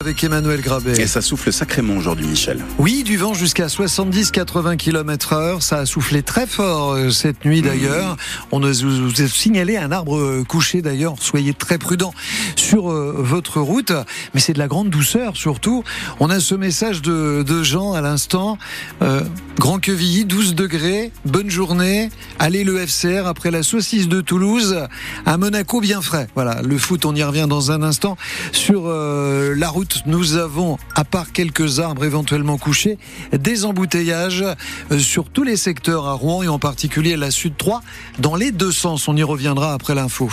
Avec Emmanuel Grabet. Et ça souffle sacrément aujourd'hui, Michel. Oui, du vent jusqu'à 70-80 km heure. Ça a soufflé très fort euh, cette nuit d'ailleurs. On nous a signalé un arbre euh, couché d'ailleurs. Soyez très prudents sur euh, votre route. Mais c'est de la grande douceur surtout. On a ce message de, de Jean à l'instant. Euh, Grand Quevilly, 12 degrés. Bonne journée. Allez le FCR après la saucisse de Toulouse à Monaco bien frais. Voilà, le foot, on y revient dans un instant. Sur la route, nous avons, à part quelques arbres éventuellement couchés, des embouteillages euh, sur tous les secteurs à Rouen et en particulier la Sud 3 dans les deux sens. On y reviendra après l'info.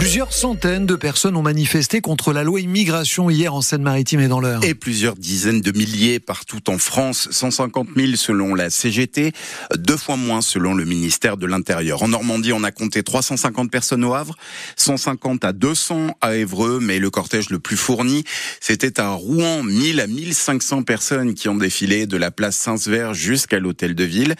Plusieurs centaines de personnes ont manifesté contre la loi immigration hier en Seine-Maritime et dans l'heure. Et plusieurs dizaines de milliers partout en France, 150 000 selon la CGT, deux fois moins selon le ministère de l'Intérieur. En Normandie, on a compté 350 personnes au Havre, 150 à 200 à Évreux, mais le cortège le plus fourni, c'était à Rouen, 1000 à 1500 personnes qui ont défilé de la place Saint-Sever jusqu'à l'hôtel de ville,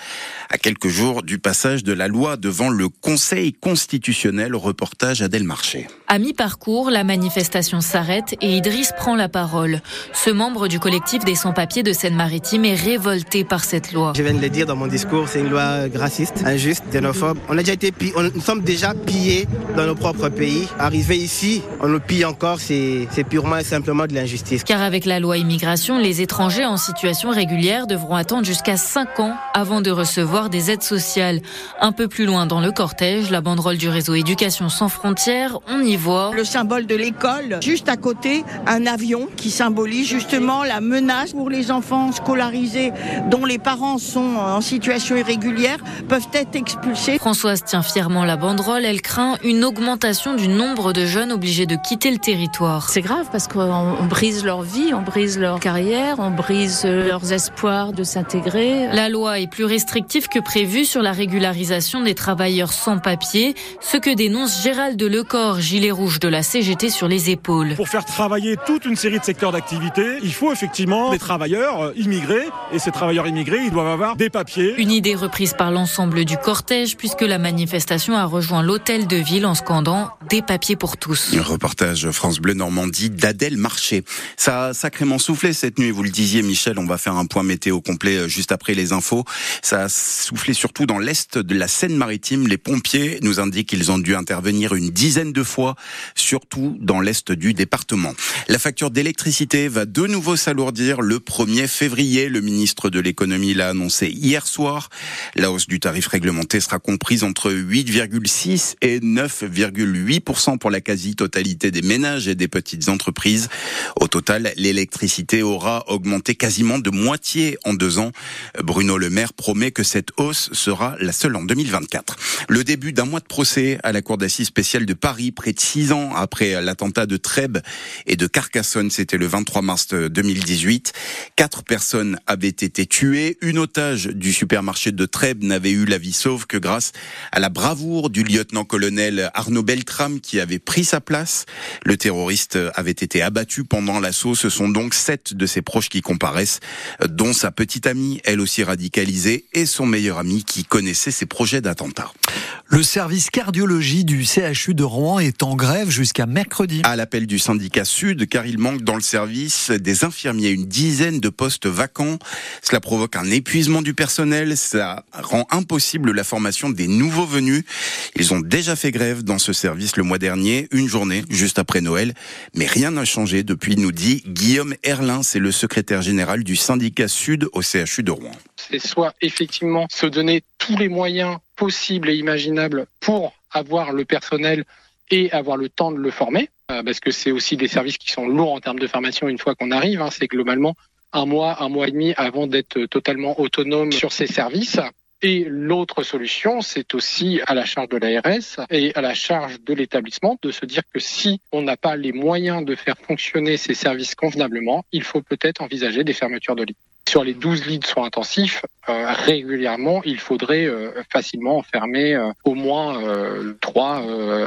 à quelques jours du passage de la loi devant le Conseil constitutionnel, reportage à Delmarché. À mi-parcours, la manifestation s'arrête et Idriss prend la parole. Ce membre du collectif des sans-papiers de Seine-Maritime est révolté par cette loi. Je viens de le dire dans mon discours, c'est une loi raciste, injuste, xénophobe. On a déjà été pillés, on, nous sommes déjà pillés dans nos propres pays. Arriver ici, on nous pille encore, c'est purement et simplement de l'injustice. Car avec la loi immigration, les étrangers en situation régulière devront attendre jusqu'à 5 ans avant de recevoir des aides sociales. Un peu plus loin dans le cortège, la banderole du réseau Éducation sans frontières on y voit le symbole de l'école. Juste à côté, un avion qui symbolise justement la menace pour les enfants scolarisés dont les parents sont en situation irrégulière peuvent être expulsés. Françoise tient fièrement la banderole. Elle craint une augmentation du nombre de jeunes obligés de quitter le territoire. C'est grave parce qu'on brise leur vie, on brise leur carrière, on brise leurs espoirs de s'intégrer. La loi est plus restrictive que prévu sur la régularisation des travailleurs sans papier, ce que dénonce Gérald Leclerc corps gilet rouge de la CGT sur les épaules. Pour faire travailler toute une série de secteurs d'activité, il faut effectivement des travailleurs euh, immigrés. Et ces travailleurs immigrés, ils doivent avoir des papiers. Une idée reprise par l'ensemble du cortège, puisque la manifestation a rejoint l'hôtel de ville en scandant des papiers pour tous. Un reportage France Bleu Normandie d'Adèle Marché. Ça a sacrément soufflé cette nuit, vous le disiez Michel, on va faire un point météo complet euh, juste après les infos. Ça a soufflé surtout dans l'est de la Seine-Maritime. Les pompiers nous indiquent qu'ils ont dû intervenir une dizaine de fois, surtout dans l'est du département. La facture d'électricité va de nouveau s'alourdir le 1er février. Le ministre de l'économie l'a annoncé hier soir. La hausse du tarif réglementé sera comprise entre 8,6 et 9,8% pour la quasi-totalité des ménages et des petites entreprises. Au total, l'électricité aura augmenté quasiment de moitié en deux ans. Bruno Le Maire promet que cette hausse sera la seule en 2024. Le début d'un mois de procès à la Cour d'assises spéciale de Paris Paris, près de six ans après l'attentat de Trèbes et de Carcassonne. C'était le 23 mars 2018. Quatre personnes avaient été tuées. Une otage du supermarché de Trèbes n'avait eu la vie sauve que grâce à la bravoure du lieutenant-colonel Arnaud Beltrame qui avait pris sa place. Le terroriste avait été abattu pendant l'assaut. Ce sont donc sept de ses proches qui comparaissent, dont sa petite amie, elle aussi radicalisée, et son meilleur ami qui connaissait ses projets d'attentat. Le service cardiologie du CHU de Rouen est en grève jusqu'à mercredi. À l'appel du syndicat Sud, car il manque dans le service des infirmiers, une dizaine de postes vacants. Cela provoque un épuisement du personnel, ça rend impossible la formation des nouveaux venus. Ils ont déjà fait grève dans ce service le mois dernier, une journée juste après Noël, mais rien n'a changé depuis, nous dit Guillaume Erlin, c'est le secrétaire général du syndicat Sud au CHU de Rouen. C'est soit effectivement se donner tous les moyens possibles et imaginables pour avoir le personnel et avoir le temps de le former, euh, parce que c'est aussi des services qui sont lourds en termes de formation une fois qu'on arrive. Hein. c'est globalement un mois, un mois et demi avant d'être totalement autonome sur ces services. Et l'autre solution, c'est aussi à la charge de l'ARS et à la charge de l'établissement de se dire que si on n'a pas les moyens de faire fonctionner ces services convenablement, il faut peut-être envisager des fermetures de lits. Sur les 12 lits de soins intensifs, euh, régulièrement, il faudrait euh, facilement enfermer euh, au moins trois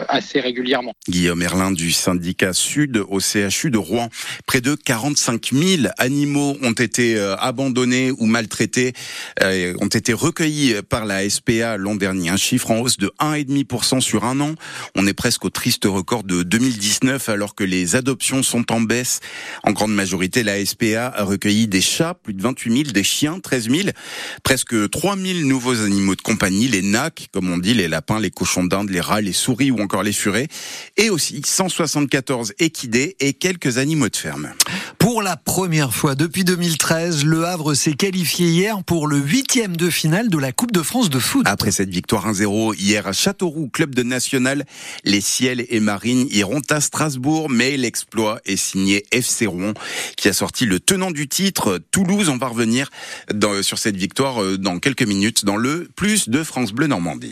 assez régulièrement. Guillaume Erlin du syndicat Sud au CHU de Rouen. Près de 45 000 animaux ont été abandonnés ou maltraités, ont été recueillis par la SPA l'an dernier. Un chiffre en hausse de 1,5% sur un an. On est presque au triste record de 2019 alors que les adoptions sont en baisse. En grande majorité, la SPA a recueilli des chats, plus de 28 000, des chiens, 13 000. Presque 3000 nouveaux animaux de compagnie, les nacs, comme on dit, les lapins, les cochons d'Inde, les rats, les souris ou encore les furets, et aussi 174 équidés et quelques animaux de ferme. Pour la première fois depuis 2013, Le Havre s'est qualifié hier pour le huitième de finale de la Coupe de France de foot. Après cette victoire 1-0 hier à Châteauroux, club de national, les Ciels et Marines iront à Strasbourg, mais l'exploit est signé FC Rouen, qui a sorti le tenant du titre. Toulouse, on revenir sur cette victoire euh, dans quelques minutes dans le plus de France Bleu Normandie.